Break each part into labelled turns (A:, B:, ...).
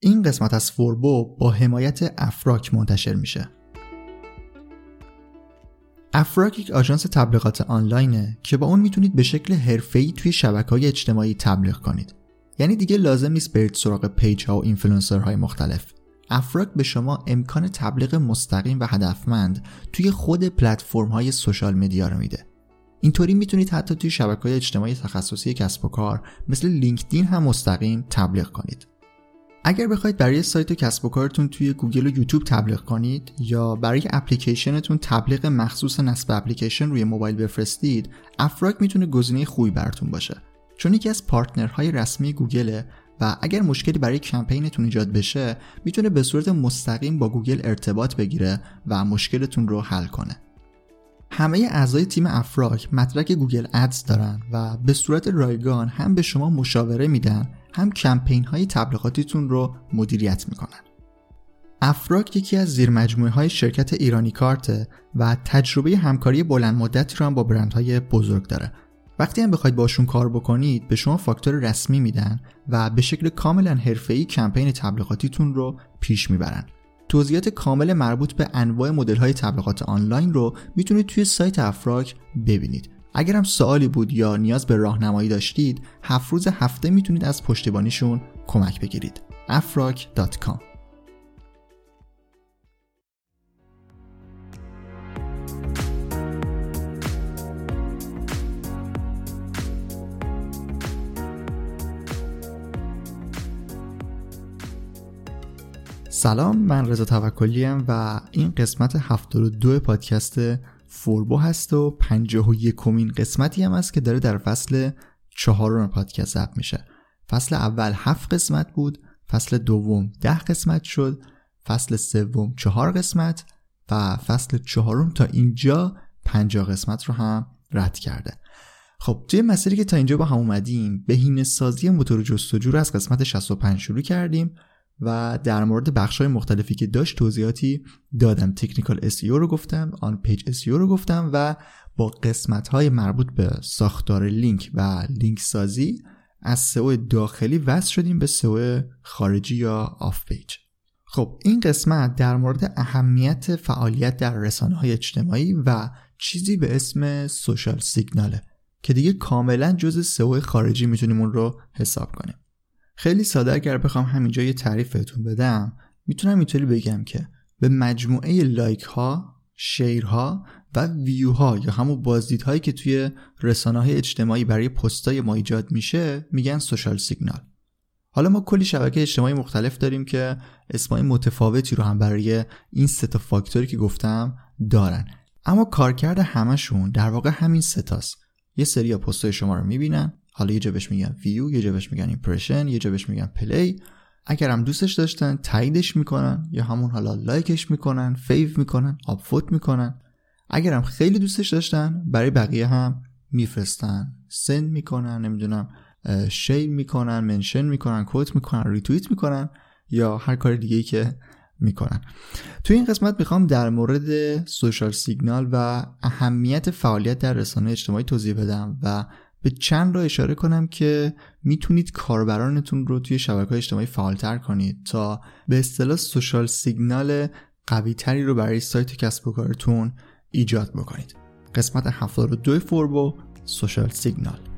A: این قسمت از فوربو با حمایت افراک منتشر میشه. افراک یک آژانس تبلیغات آنلاینه که با اون می‌تونید به شکل حرفه‌ای توی شبکه‌های اجتماعی تبلیغ کنید. یعنی دیگه لازم نیست برید سراغ page ها و اینفلوئنسرهای مختلف. افراک به شما امکان تبلیغ مستقیم و هدفمند توی خود پلتفرم های social media رو میده. اینطوری می‌تونید حتی توی شبکه های اجتماعی تخصصی کسب و کار مثل لینکدین هم مستقیم تبلیغ کنید. اگر بخواید برای سایت کسب و کارتون توی گوگل و یوتیوب تبلیغ کنید یا برای اپلیکیشنتون تبلیغ مخصوص نصب اپلیکیشن روی موبایل بفرستید افراک می‌تونه گزینه خوبی براتون باشه. چون یکی از partner های رسمی گوگله و اگر مشکلی برای کمپینتون ایجاد بشه می‌تونه به صورت مستقیم با گوگل ارتباط بگیره و مشکلتون رو حل کنه. همه اعضای تیم افراک مدرک Google Ads دارن و به صورت رایگان هم به شما مشاوره میدن هم کمپین های تبلیغاتیتون رو مدیریت می‌کنن. افراک یکی از زیر مجموعه های شرکت ایرانی کارته و تجربه همکاری بلند مدتی رو هم با برندهای بزرگ داره. وقتی هم بخواید باشون کار بکنید به شما فاکتور رسمی میدن و به شکل کاملا حرفه‌ای کمپین تبلیغاتیتون رو پیش می‌برن. توضیحات کامل مربوط به انواع مدل های تبلیغات آنلاین رو می‌تونید توی سایت افراک ببینید. اگر هم سوالی بود یا نیاز به راهنمایی داشتید هفت روز هفته می‌تونید از پشتیبانیشون کمک بگیرید. afrak.com سلام من رضا توکلی و این قسمت 72 پادکست فوربو هست و 51 کمین قسمتی هم هست که داره در فصل چهارم پادکست ضبط میشه. فصل اول هفت قسمت بود فصل دوم ده قسمت شد فصل سوم چهار قسمت و فصل چهارم تا اینجا 50 قسمت رو هم رد کرده. خب توی مسیری که تا اینجا با هم اومدیم بهینه سازی موتور جستجو رو از قسمت 65 شروع کردیم. و در مورد بخش های مختلفی که داشت توضیحاتی دادم. technical SEO رو گفتم on-page SEO رو گفتم و با قسمت های مربوط به ساختار لینک و لینک سازی از سئو داخلی وصل شدیم به سئو خارجی یا off-page خب این قسمت در مورد اهمیت فعالیت در رسانه های اجتماعی و چیزی به اسم social signal ه که دیگه کاملا جز سئو خارجی می‌تونیم اون رو حساب کنیم. خیلی ساده اگر بخوام همینجا یه تعریف بهتون بدم می‌تونم اینطوری بگم که به مجموعه لایک ها شیر ها و ویو ها یا همون بازدیدهایی که توی رسانه های اجتماعی برای پستای ما ایجاد میشه میگن سوشال سیگنال. حالا ما کلی شبکه اجتماعی مختلف داریم که اسمای متفاوتی رو هم برای این سه تا فاکتوری که گفتم دارن. اما کارکرد همشون در واقع همین ستاست یه سری پستای شما رو می‌بینن. حالا یه جا بهش میگن ویو یه جا بهش میگن impression یه جا بهش میگن play اگر هم دوستش داشتن تاییدش می‌کنن یا همون حالا لایکش می‌کنن fave می‌کنن upvote می‌کنن. اگر هم خیلی دوستش داشتن برای بقیه هم میفرستن. send می‌کنن نمی‌دونم share می‌کنن mention می‌کنن quote می‌کنن ریتویت می‌کنن یا هر کار دیگه که می‌کنن. توی این قسمت می‌خوام در مورد social signal و اهمیت فعالیت در رسانه اجتماعی توضیح بدم و به چند را اشاره کنم که می‌تونید کاربرانتون رو توی شبکه اجتماعی فعالتر کنید تا به اصطلاح سوشال سیگنال قوی تری رو برای سایت کسب و کارتون ایجاد بکنید. قسمت 72 فوربو سوشال سیگنال.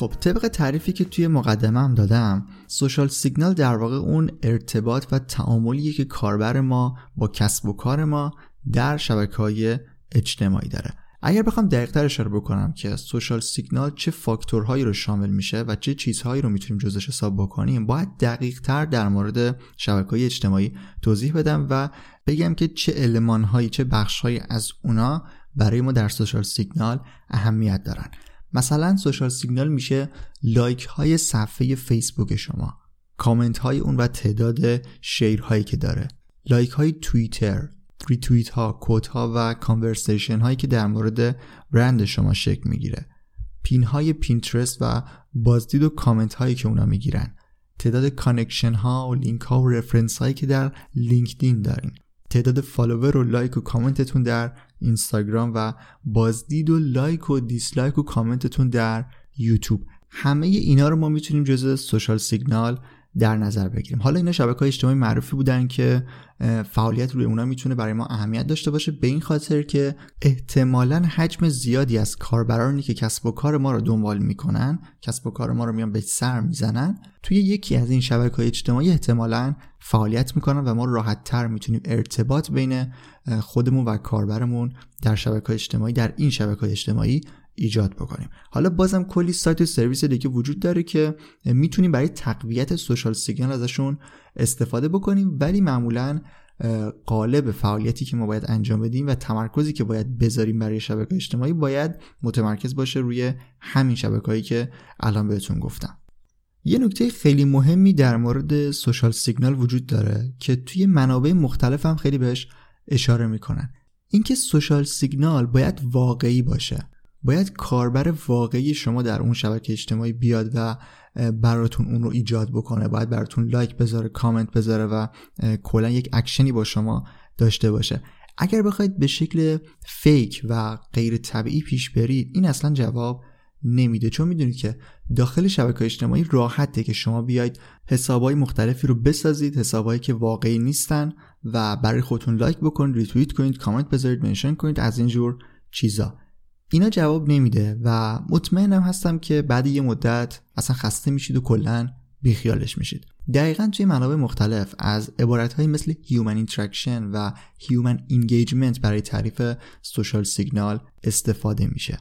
A: خب طبق تعریفی که توی مقدمه هم دادم سوشال سیگنال در واقع اون ارتباط و تعاملیه که کاربر ما با کسب و کار ما در شبکه های اجتماعی داره. اگر بخوام دقیقتر اشاره بکنم که سوشال سیگنال چه فاکتورهایی رو شامل میشه و چه چیزهایی رو می‌تونیم جزش حساب بکنیم باید دقیق تر در مورد شبکه های اجتماعی توضیح بدم و بگم که چه المانهایی چه بخشهایی از اونا برای ما در social signal اهمیت دارن. مثلا social signal میشه لایک های صفحه فیسبوک شما کامنت های اون و تعداد share هایی که داره. لایک های توییتر ریتویت ها quote ها و conversation هایی که در مورد برند شما شکل می‌گیره. pin های پینترست و بازدید و کامنت هایی که اونا می‌گیرن. تعداد connection ها و لینک ها و reference هایی که در لینکدین دارین. تعداد follower و لایک و کامنتتون در اینستاگرام و بازدید و لایک و dislike و کامنتتون در یوتیوب همه اینا رو ما می‌تونیم جزء social signal در نظر بگیریم. حالا اینا شبکه های اجتماعی معروفی بودن که فعالیت روی اونا می‌تونه برای ما اهمیت داشته باشه. به این خاطر که احتمالا حجم زیادی از کاربرانی که کسب و کار ما رو دنبال می‌کنن کسب و کار ما رو میان یه سر می‌زنن توی یکی از این شبکه های اجتماعی احتمالا فعالیت می‌کنن و ما راحت تر می‌تونیم ارتباط بین خودمون و کاربرمون در شبکه اجتماعی در این شبکه اجتماعی ایجاد بکنیم. حالا بازم کلی سایت و سرویس دیگه وجود داره که می‌تونیم برای تقویت سوشال سیگنال ازشون استفاده بکنیم ولی معمولا قالب فعالیتی که ما باید انجام بدیم و تمرکزی که باید بذاریم برای شبکه اجتماعی باید متمرکز باشه روی همین شبکه‌ای که الان بهتون گفتم. یه نکته خیلی مهمی در مورد social signal وجود داره که توی منابع مختلف هم خیلی بهش اشاره می‌کنن. اینکه social signal باید واقعی باشه. باید کاربر واقعی شما در اون شبکه اجتماعی بیاد و براتون اون رو ایجاد بکنه. باید براتون لایک بذاره کامنت بذاره و کلا یک اکشنی با شما داشته باشه. اگر بخواید به شکل fake و غیر طبیعی پیش برید این اصلا جواب نمیده. چون می‌دونید که داخل شبکه اجتماعی راحته که شما بیاید حسابهای مختلفی رو بسازید حسابهایی که واقعی نیستن و برای خودتون لایک بکنید ریتوییت کنید کامنت بذارید منشن کنید از اینجور چیزا. اینا جواب نمیده و مطمئنم هستم که بعد یه مدت اصلا خسته میشید و کلا بیخیالش میشید. دقیقا توی منابع مختلف از عبارت مثل Human Interaction و Human Engagement برای تعریف سوشال سیگنال استفاده میشه.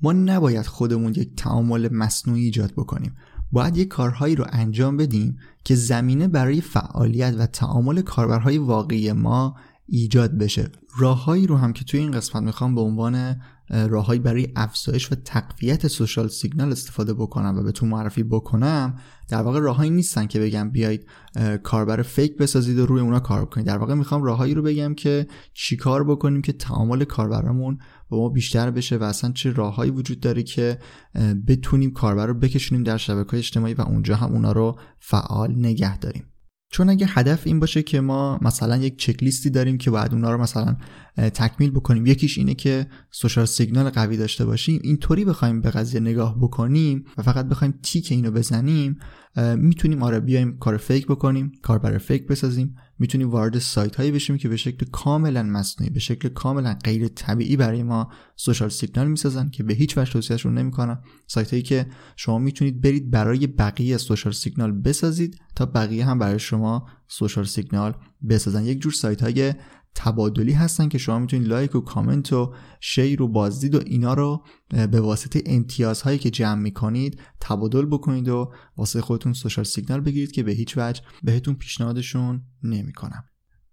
A: ما نباید خودمون یک تعامل مصنوعی ایجاد بکنیم. باید یک کارهایی رو انجام بدیم که زمینه برای فعالیت و تعامل کاربرهای واقعی ما ایجاد بشه. راههایی رو هم که توی این قسمت می‌خوام به عنوان راههایی برای افزایش و تقویت سوشال سیگنال استفاده بکنم و بهتون معرفی بکنم در واقع راههایی نیستن که بگم بیایید کاربر فیک بسازید و روی اونا کار بکنید. در واقع می‌خوام راههایی رو بگم که چیکار بکنیم که تعامل کاربرمون با ما بیشتر بشه و اصلا چه راههایی وجود داره که بتونیم کاربر رو بکشونیم در شبکه اجتماعی و اونجا هم اونا رو فعال نگه داریم. چون اگه هدف این باشه که ما مثلا یک چک لیستی داریم که باید اونا رو مثلا تکمیل بکنیم. یکیش اینه که سوشال سیگنال قوی داشته باشیم. اینطوری بخوایم به قضیه نگاه بکنیم و فقط بخوایم تیک اینو بزنیم می‌تونیم آره بیایم کار فیک بکنیم کار برای فیک بسازیم. می‌تونیم وارد سایت هایی بشیم که به شکل کاملا مصنوعی به شکل کاملا غیر طبیعی برای ما سوشال سیگنال می‌سازن که به هیچ وجه توصیهشون نمی‌کنم سایت هایی که شما می‌تونید برید برای بقیه social signal بسازید تا بقیه هم برای شما social signal بسازن. یک جور سایت های تبادلی هستن که شما می‌تونید لایک و کامنت و share و بازدید و اینا رو به واسطه امتیازهایی که جمع می‌کنید تبادل بکنید و واسه خودتون social signal بگیرید که به هیچ وجه بهتون پیشنهادشون نمی‌کنم.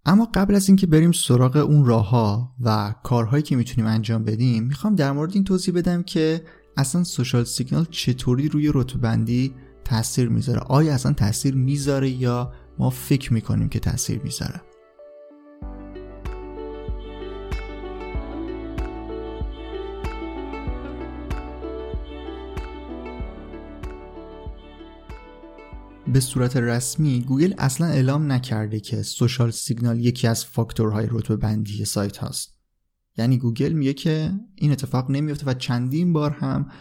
A: اما قبل از اینکه بریم سراغ اون راه ها و کارهایی که می‌تونیم انجام بدیم می‌خوام در مورد این توضیح بدم که اصلا سوشال سیگنال چطوری روی رتبندی تاثیر می‌ذاره؟ آیا اصلا تاثیر می‌ذاره یا ما فکر می‌کنیم که تاثیر می‌ذاره؟ به صورت رسمی گوگل اصلا اعلام نکرده که سوشال سیگنال یکی از فاکتورهای رتبه بندی سایت هاست. یعنی گوگل میگه که این اتفاق نمیفته و چندین بار هم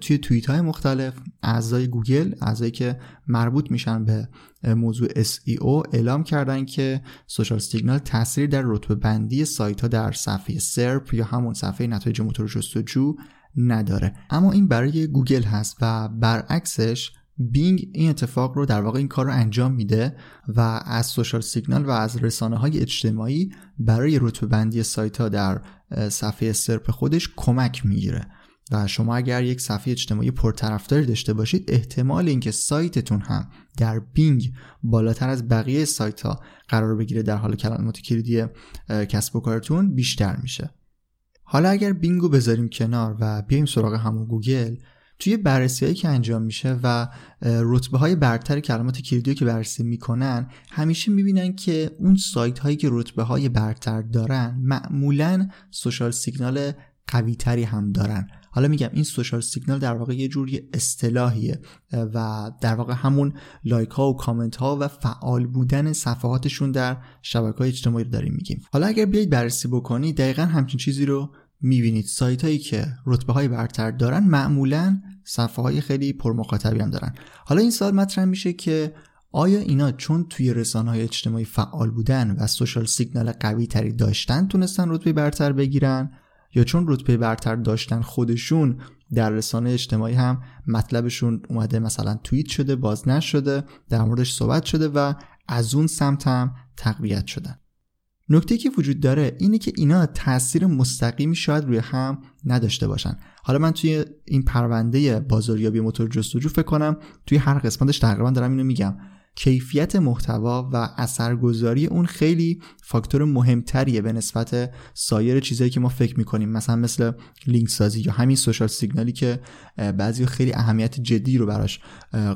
A: توی توییت های مختلف اعضای گوگل اعضایی که مربوط میشن به موضوع SEO اعلام کردن که social signal تاثیر در رتبه بندی سایت ها در صفحه SERP یا همون صفحه نتایج موتور جستجو نداره. اما این برای گوگل هست و برعکسش بینگ این اتفاق رو در واقع این کار رو انجام میده و از social signal و از رسانه های اجتماعی برای رتبه بندی سایت ها در صفحه SERP خودش کمک می‌گیره. و شما اگر یک صفحه اجتماعی پرطرفداری داشته باشید احتمال اینکه سایتتون هم در بینگ بالاتر از بقیه سایت ها قرار بگیره در حال کلمات کلیدی کسب و کارتون بیشتر میشه. حالا اگر بینگو بذاریم کنار و بیایم سراغ همون گوگل توی بررسی هایی که انجام میشه و رتبه های برتر کلمات کلیدی که بررسی می‌کنن همیشه می‌بینن که اون سایت هایی که رتبه های برتر دارن معمولا social signal قوی تری هم دارن. حالا میگم این social signal در واقع یه جوری اصطلاحیه و در واقع همون لایک ها و کامنت ها و فعال بودن صفحاتشون در شبکه های اجتماعی رو داریم میگیم. حالا اگر بیایید بررسی بکنی دقیقا همچین چیزی رو می‌بینید. سایت هایی که رتبه های برتر دارن معمولا صفحه های خیلی پرمخاطبی هم دارن. حالا این سوال مطرح میشه که آیا اینا چون توی رسانه های اجتماعی فعال بودن و social signal قوی تری داشتن تونستن رتبه برتر بگیرن؟ یا چون رتبه برتر داشتن خودشون در رسانه اجتماعی هم مطلبشون اومده مثلا توییت شده باز نشده در موردش صحبت شده و از اون سمت هم تقویت شدن. نکته که وجود داره اینه که اینا تاثیر مستقیمی شاید روی هم نداشته باشن. حالا من توی این پرونده بازاریابی موتور جستجو فکر کنم توی هر قسمتش تقریبا دارم اینو میگم. کیفیت محتوا و اثرگذاری اون خیلی فاکتور مهمتریه به نسبت سایر چیزهایی که ما فکر می‌کنیم مثلا مثل لینک سازی یا همین social signal ی که بعضی خیلی اهمیت جدی رو براش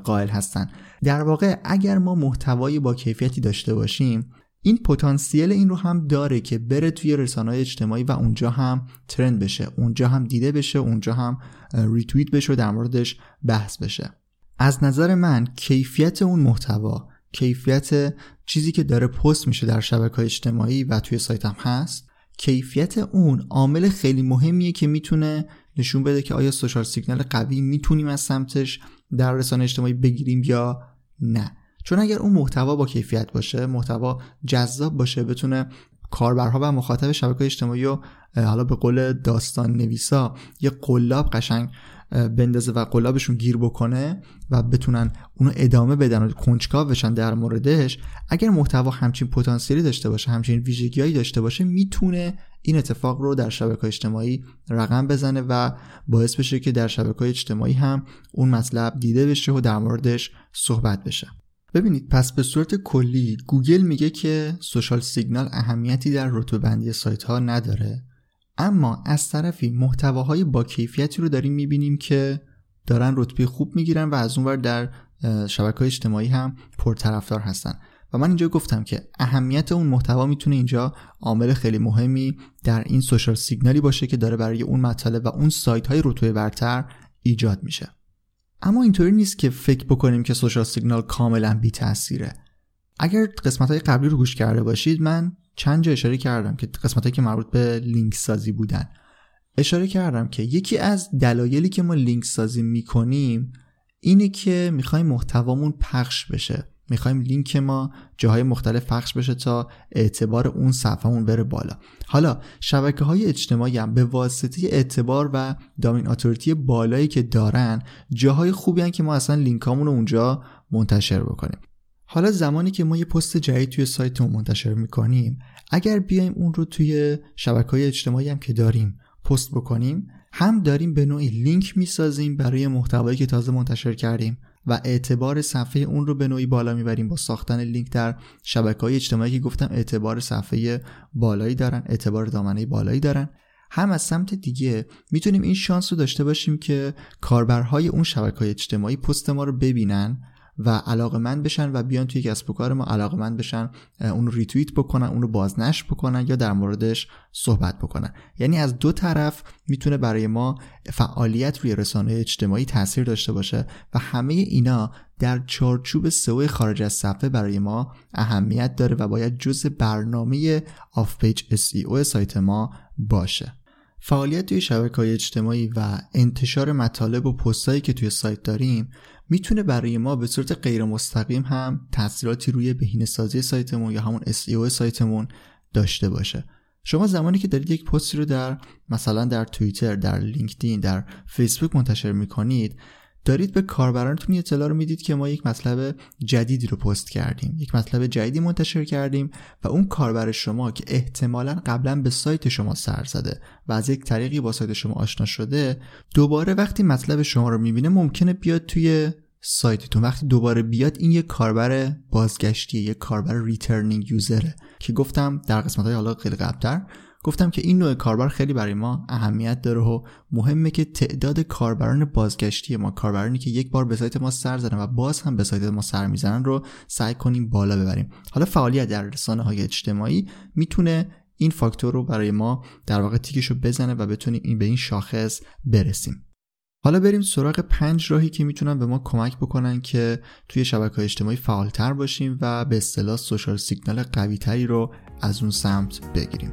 A: قائل هستن. در واقع اگر ما محتوایی با کیفیتی داشته باشیم این پتانسیل این رو هم داره که بره توی رسانه اجتماعی و اونجا هم trend بشه اونجا هم دیده بشه اونجا هم ریتویت بشه و در موردش بحث بشه. از نظر من کیفیت اون محتوا کیفیت چیزی که داره پست میشه در شبکه اجتماعی و توی سایت هم هست کیفیت اون عامل خیلی مهمیه که می‌تونه نشون بده که آیا سوشال سیگنال قوی می‌تونیم از سمتش در رسانه اجتماعی بگیریم یا نه. چون اگر اون محتوا با کیفیت باشه محتوا جذاب باشه بتونه کاربرها و مخاطب شبکه اجتماعی و حالا به قول داستان نویسا یه قلاب قشنگ بندازه و قلابشون گیر بکنه و بتونن اونو ادامه بدن و کنجکاو بشن در موردش اگر محتوا همچین پتانسیلی داشته باشه همچین ویژگیهایی داشته باشه می‌تونه این اتفاق رو در شبکه اجتماعی رقم بزنه و باعث بشه که در شبکه اجتماعی هم اون مطلب دیده بشه و در موردش صحبت بشه. ببینید پس به صورت کلی گوگل میگه که سوشال سیگنال اهمیتی در رتبه بندی سایت ها نداره اما از طرفی محتواهای با کیفیتی رو داریم می‌بینیم که دارن رتبه خوب می‌گیرن و از اونور در شبکه اجتماعی هم پرطرفدار هستن. و من اینجا گفتم که اهمیت اون محتوا می‌تونه اینجا عامل خیلی مهمی در این سوشال سیگنالی باشه که داره برای اون مطالب و اون سایت های رتبه برتر ایجاد میشه. اما اینطوری نیست که فکر بکنیم که سوشال سیگنال کاملا بی تاثیره اگر قسمت های قبلی رو گوش کرده باشید من چند جا اشاره کردم که قسمت که مربوط به لینک سازی بودن. اشاره کردم که یکی از دلایلی که ما لینک سازی می‌کنیم اینه که می‌خوایم محتوامون پخش بشه. می‌خوایم لینک ما جاهای مختلف پخش بشه تا اعتبار اون صفحمون بره بالا. حالا شبکه های اجتماعی هم به واسطه اعتبار و دامین اتوریتی بالایی که دارن جاهای خوبی هن که ما اصلا لینکامون رو اونجا منتشر بکنیم. حالا زمانی که ما یه پست جدید توی سایتمون منتشر می‌کنیم اگر بیایم اون رو توی شبکه های اجتماعی هم که داریم پست بکنیم هم داریم به نوعی لینک می‌سازیم برای محتوایی که تازه منتشر کردیم. و اعتبار صفحه اون رو به نوعی بالا می‌بریم. با ساختن لینک در شبکه های اجتماعی که گفتم اعتبار صفحه بالایی دارن اعتبار دامنه بالایی دارن. هم از سمت دیگه می‌تونیم این شانس رو داشته باشیم که کاربرهای اون شبکه های اجتماعی پست ما رو ببینن و علاقه‌مند بشن و بیان توی کسب و کار ما علاقه‌مند بشن اون رو ریتویت بکنن اون رو بازنشر بکنن یا در موردش صحبت بکنن. یعنی از دو طرف می‌تونه برای ما فعالیت روی رسانه اجتماعی تاثیر داشته باشه و همه اینا در چارچوب سئو خارج از صفحه برای ما اهمیت داره و باید جز برنامه off page SEO سایت ما باشه. فعالیت توی شبکه های اجتماعی و انتشار مطالب و پستایی که توی سایت داریم می‌تونه برای ما به صورت غیر مستقیم هم تاثیراتی روی بهینه‌سازی سایتمون یا همون SEO سایتمون داشته باشه. شما زمانی که دارید یک پستی رو در مثلا در توییتر در لینکدین در فیسبوک منتشر می‌کنید دارید به کاربرانتون اطلاع رو می‌دید که ما یک مطلب جدیدی رو پست کردیم. یک مطلب جدیدی منتشر کردیم و اون کاربر شما که احتمالا قبلا به سایت شما سر زده و از یک طریقی با سایت شما آشنا شده دوباره وقتی مطلب شما رو می‌بینه ممکنه بیاد توی سایتتون. وقتی دوباره بیاد این یک کاربر بازگشتیه یک کاربر returning user ه که گفتم در قسمت های حالا خیلی قبلتر گفتم که این نوع کاربر خیلی برای ما اهمیت داره و مهمه که تعداد کاربران بازگشتی ما کاربرانی که یک بار به سایت ما سر زدن و باز هم به سایت ما سر می‌زنن رو سعی کنیم بالا ببریم. حالا فعالیت در رسانه های اجتماعی می‌تونه این فاکتور رو برای ما در واقع تیکش رو بزنه و بتونیم این به این شاخص برسیم. حالا بریم سراغ پنج راهی که می‌تونن به ما کمک بکنن که توی شبکه اجتماعی فعالتر باشیم و به اصطلاح سوشال سیگنال قوی تری رو از اون سمت بگیریم.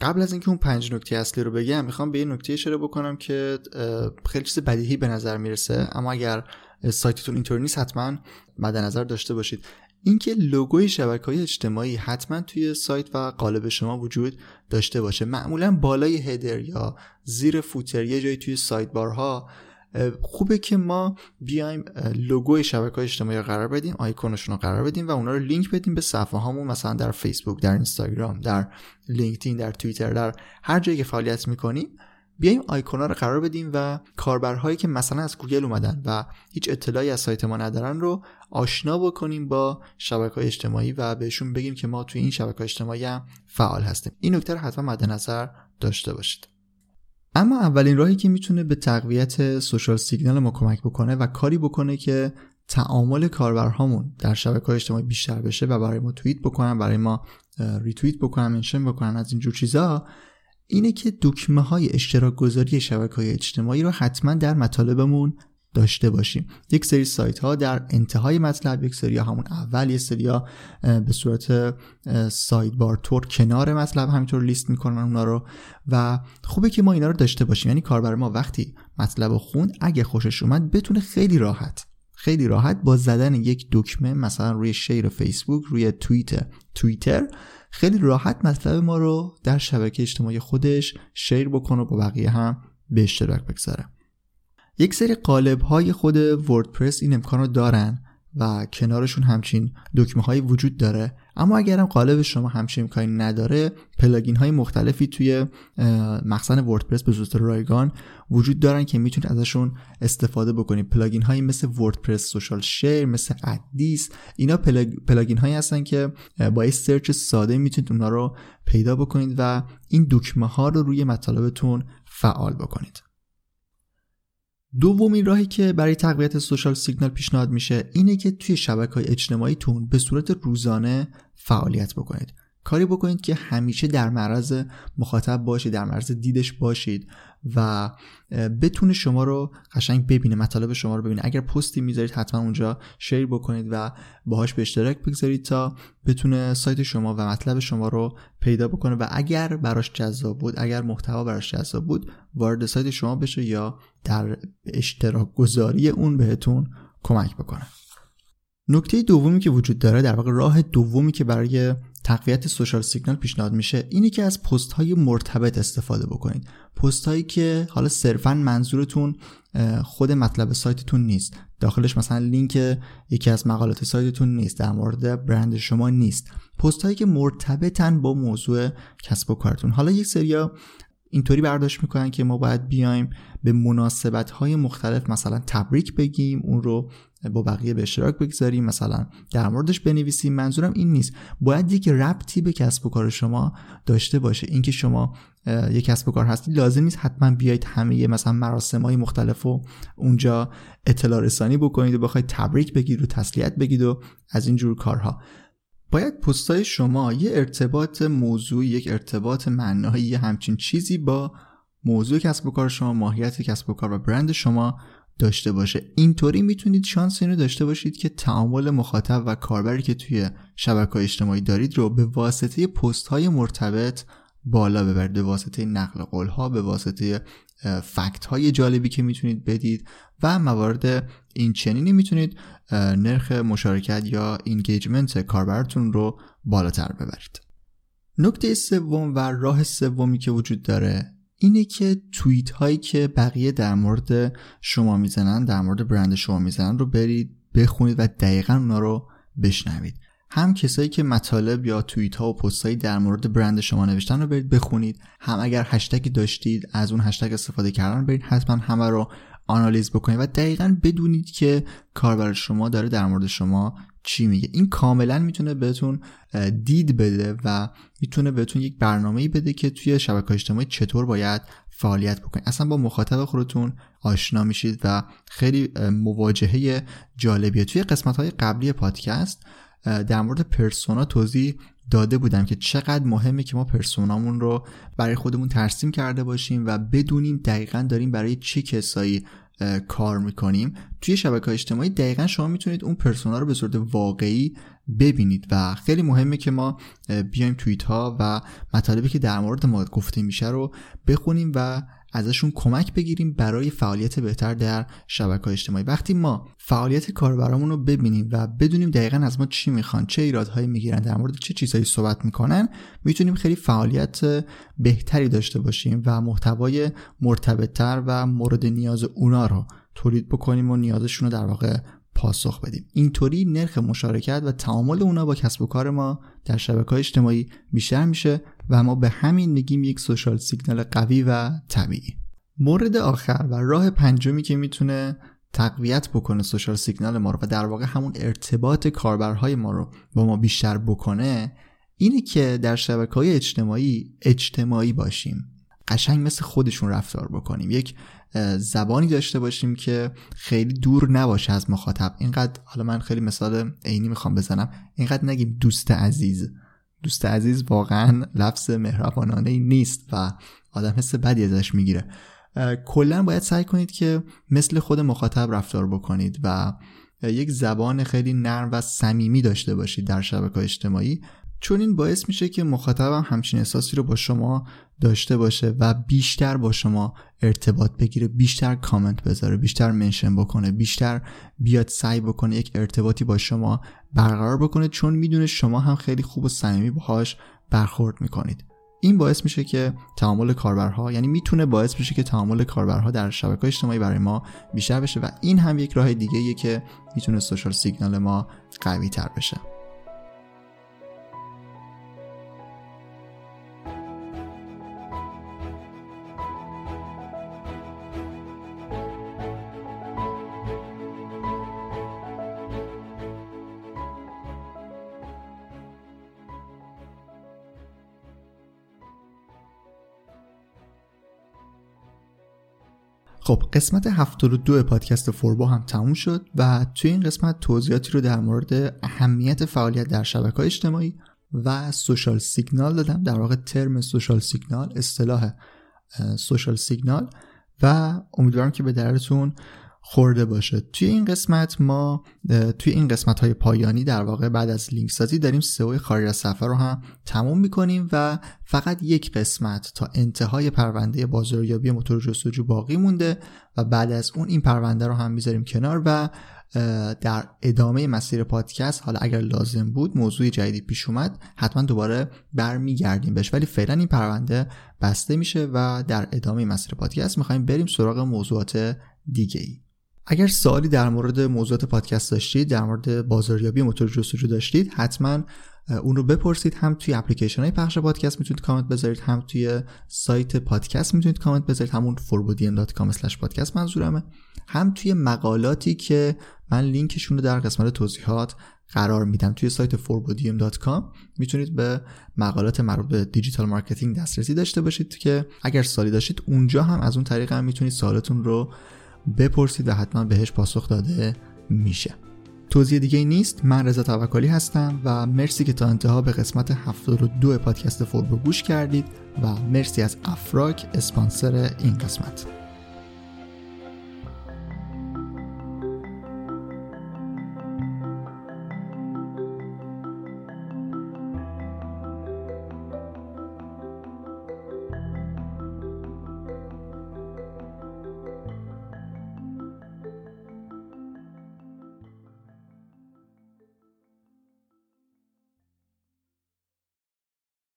A: قبل از اینکه اون پنج نکته اصلی رو بگم می‌خوام به یه نکته اشاره بکنم که خیلی چیز بدیهی به نظر می‌رسه. اما اگر سایتتون اینطوری نیست حتما مد نظر داشته باشید. اینکه لوگوی شبکه های اجتماعی حتما توی سایت و قالب شما وجود داشته باشه. معمولا بالای header یا زیر footer یه جایی توی سایت بارها خوبه که ما بیایم لوگوی شبکه های اجتماعی رو قرار بدیم آیکونشون رو قرار بدیم و اونا رو لینک بدیم به صفحه هامون مثلا در فیسبوک در اینستاگرام در لینکدین در توییتر در هر جایی که فعالیت می‌کنیم بیایم آیکونا رو قرار بدیم و کاربرهایی که مثلا از گوگل اومدن و هیچ اطلاعی از سایت ما ندارن رو آشنا بکنیم با شبکه های اجتماعی و بهشون بگیم که ما توی این شبکه اجتماعی هم فعال هستیم. این نکته رو حتما مد نظر داشته باشید. اما اولین راهی که می‌تونه به تقویت سوشال سیگنال ما کمک بکنه و کاری بکنه که تعامل کاربرهامون در شبکه اجتماعی بیشتر بشه و برای ما توییت بکنن برای ما ریتوییت بکنن منشن بکنن از اینجور چیزا اینه که دکمه های اشتراک گذاری شبکه های اجتماعی رو حتما در مطالبمون داشته باشیم. یک سری سایت ها در انتهای مطلب یک سری همون اول یه سری ها به صورت سایت بار تور کنار مطلب همینطور لیست می‌کنن اونا رو. و خوبه که ما اینا رو داشته باشیم. یعنی کاربر ما وقتی مطلب خوند اگه خوشش اومد بتونه خیلی راحت خیلی راحت با زدن یک دکمه مثلا روی شیر فیسبوک روی توییت توییتر خیلی راحت مطلب ما رو در شبکه اجتماعی خودش شیر بکنه و با بقیه هم به اشتراک بگذاره. یک سری قالب های خود وردپرس این امکان رو دارن و کنارشون همچین دکمه های وجود داره. اما اگرم قالب شما همچین امکانی نداره plugin های مختلفی توی مخزن وردپرس به صورت رایگان وجود دارن که می‌تونید ازشون استفاده بکنید. plugin هایی مثل وردپرس social share مثل AddThis اینا plugin هایی هستن که با یه search ساده می‌تونید اونا رو پیدا بکنید و این دکمه ها رو روی مطالبتون فعال بکنید. دومین راهی که برای تقویت سوشال سیگنال پیشنهاد میشه اینه که توی شبکه های اجتماعیتون به صورت روزانه فعالیت بکنید. کاری بکنید که همیشه در معرض مخاطب باشید در معرض دیدش باشید. و بتونه شما رو قشنگ ببینه مطالب شما رو ببینه. اگر پستی می‌ذارید حتما اونجا شیر بکنید و باهاش به اشتراک بگذارید تا بتونه سایت شما و مطلب شما رو پیدا بکنه و اگر براش جذاب بود اگر محتوا براش جذاب بود وارد سایت شما بشه یا در اشتراک گذاری اون بهتون کمک بکنه. نکته دومی که وجود داره در واقع راه دومی که برای تقویت سوشال سیگنال پیشنهاد میشه اینه که از پست های مرتبط استفاده بکنید. پست هایی که حالا صرفا منظورتون خود مطلب سایتتون نیست. داخلش مثلا لینک یکی از مقالات سایتتون نیست در مورد برند شما نیست. پست هایی که مرتبطن با موضوع کسب و کارتون. حالا یک سریا اینطوری برداشت می‌کنن که ما باید بیایم به مناسبت های مختلف مثلا تبریک بگیم اون رو با بقیه به اشتراک بگذاریم. مثلا در موردش بنویسیم. منظورم این نیست. باید یک ربطی به کسب و کار شما داشته باشه. اینکه شما یک کسب و کار هستید لازم نیست حتما بیایید همه مثلا مراسم های مختلف و اونجا اطلاع رسانی بکنید و بخواید تبریک بگید و تسلیت بگید و از این جور کارها. باید پستای شما یه ارتباط موضوعی یک ارتباط معنایی همچین چیزی با موضوع کسب و کار شما ماهیت کسب و کار و برند شما داشته باشه. اینطوری می‌تونید شانس اینو داشته باشید که تعامل مخاطب و کاربری که توی شبکه اجتماعی دارید رو به واسطه پست های مرتبط بالا ببرید به واسطه نقل قول ها به واسطه fact های جالبی که می‌تونید بدید و موارد این چنینی می‌تونید نرخ مشارکت یا engagement کاربرتون رو بالاتر ببرید. نکته سوم و راه سومی که وجود داره اینه که توییت هایی که بقیه در مورد شما می‌زنن در مورد برند شما می‌زنن رو برید بخونید و دقیقا اونا رو بشنوید. هم کسایی که مطالب یا توییت ها و پست در مورد برند شما نوشتن رو برید بخونید. هم اگر هشتگی داشتید از اون هشتگ استفاده کردن برید حتما همه رو آنالیز بکنید و دقیقا بدونید که کاربر شما داره در مورد شما چی میگه. این کاملا می‌تونه بهتون دید بده و می‌تونه بهتون یک برنامه‌ای بده که توی شبکه اجتماعی چطور باید فعالیت بکنید. اصلا با مخاطب خودتون آشنا میشید و خیلی مواجهه جالبیه. توی قسمت های قبلی پادکست در مورد پرسونا توضیح داده بودم که چقدر مهمه که ما پرسونامون رو برای خودمون ترسیم کرده باشیم و بدونیم دقیقا داریم برای چه کسایی کار می‌کنیم. توی شبکه اجتماعی دقیقا شما می‌تونید اون پرسونا رو به صورت واقعی ببینید و خیلی مهمه که ما بیایم توییت ها و مطالبی که در مورد ما گفته میشه رو بخونیم و ازشون کمک بگیریم برای فعالیت بهتر در شبکه اجتماعی. وقتی ما فعالیت کاربرامون رو ببینیم و بدونیم دقیقا از ما چی می‌خوان چه ایرادهایی می‌گیرن در مورد چه چیزهایی صحبت می‌کنن می‌تونیم خیلی فعالیت بهتری داشته باشیم و محتوای مرتبطتر و مورد نیاز اونا رو تولید بکنیم و نیازشون رو در واقع پاسخ بدیم. اینطوری نرخ مشارکت و تعامل اونا با کسب و کار ما در شبکه اجتماعی بیشتر میشه و ما به همین میگیم یک سوشال سیگنال قوی و طبیعی. مورد آخر و راه پنجمی که می‌تونه تقویت بکنه سوشال سیگنال ما رو و در واقع همون ارتباط کاربرهای ما رو با ما بیشتر بکنه اینه که در شبکه های اجتماعی اجتماعی باشیم. قشنگ مثل خودشون رفتار بکنیم. یک زبانی داشته باشیم که خیلی دور نباشه از مخاطب. اینقدر حالا من خیلی مثال عینی می‌خوام بزنم. اینقدر نگیم دوست عزیز. دوست عزیز واقعا لفظ مهربانانه نیست و آدم حس بدی ازش می‌گیره. کلا باید سعی کنید که مثل خود مخاطب رفتار بکنید و یک زبان خیلی نرم و صمیمی داشته باشید در شبکه اجتماعی. چون این باعث میشه که مخاطبم همچین احساسی رو با شما داشته باشه و بیشتر با شما ارتباط بگیره بیشتر کامنت بذاره بیشتر منشن بکنه بیشتر بیاد سعی بکنه یک ارتباطی با شما برقرار بکنه چون می‌دونه شما هم خیلی خوب و صمیمی باهاش برخورد می‌کنید. این باعث میشه که تعامل کاربرها یعنی می‌تونه باعث بشه که تعامل کاربرها در شبکه اجتماعی برای ما بیشتر بشه و این هم یک راه دیگه که می‌تونه سوشال سیگنال ما قوی تر بشه. خب قسمت 72 پادکست فوربو هم تموم شد و توی این قسمت توضیحاتی رو در مورد اهمیت فعالیت در شبکه اجتماعی و social signal دادم. در واقع term social signal اصطلاح social signal. و امیدوارم که به دردتون خورده باشه. توی این قسمت ما توی این قسمت های پایانی در واقع بعد از لینک سازی داریم سئو خارج از صفحه رو هم تموم می‌کنیم و فقط یک قسمت تا انتهای پرونده بازاریابی موتور جستجو باقی مونده و بعد از اون این پرونده رو هم می‌ذاریم کنار و در ادامه مسیر پادکست حالا اگر لازم بود موضوع جدیدی پیش اومد حتما دوباره برمیگردیم بهش. ولی فعلا این پرونده بسته میشه و در ادامه مسیر پادکست می‌خوایم بریم سراغ موضوعات دیگه ای اگر سوالی در مورد موضوعات پادکست داشتید در مورد بازاریابی موتور جستجو داشتید حتما اون رو بپرسید. هم توی اپلیکیشن های پخش پادکست می‌تونید کامنت بذارید هم توی سایت پادکست می‌تونید کامنت بذارید همون forbodiem.com پادکست منظورمه. هم توی مقالاتی که من لینکشون رو در قسمت توضیحات قرار میدم. توی سایت forbodium.com می‌تونید به مقالات مربوط به digital marketing دسترسی داشته باشید که اگر سوالی داشتید اونجا هم از اون طریق هم می‌تونید سوالتون رو بپرسید و حتما بهش پاسخ داده میشه. توضیح دیگه نیست. من رضا توکلی هستم و مرسی که تا انتها به قسمت 72 پادکست فوربو گوش کردید و مرسی از افراک اسپانسر این قسمت.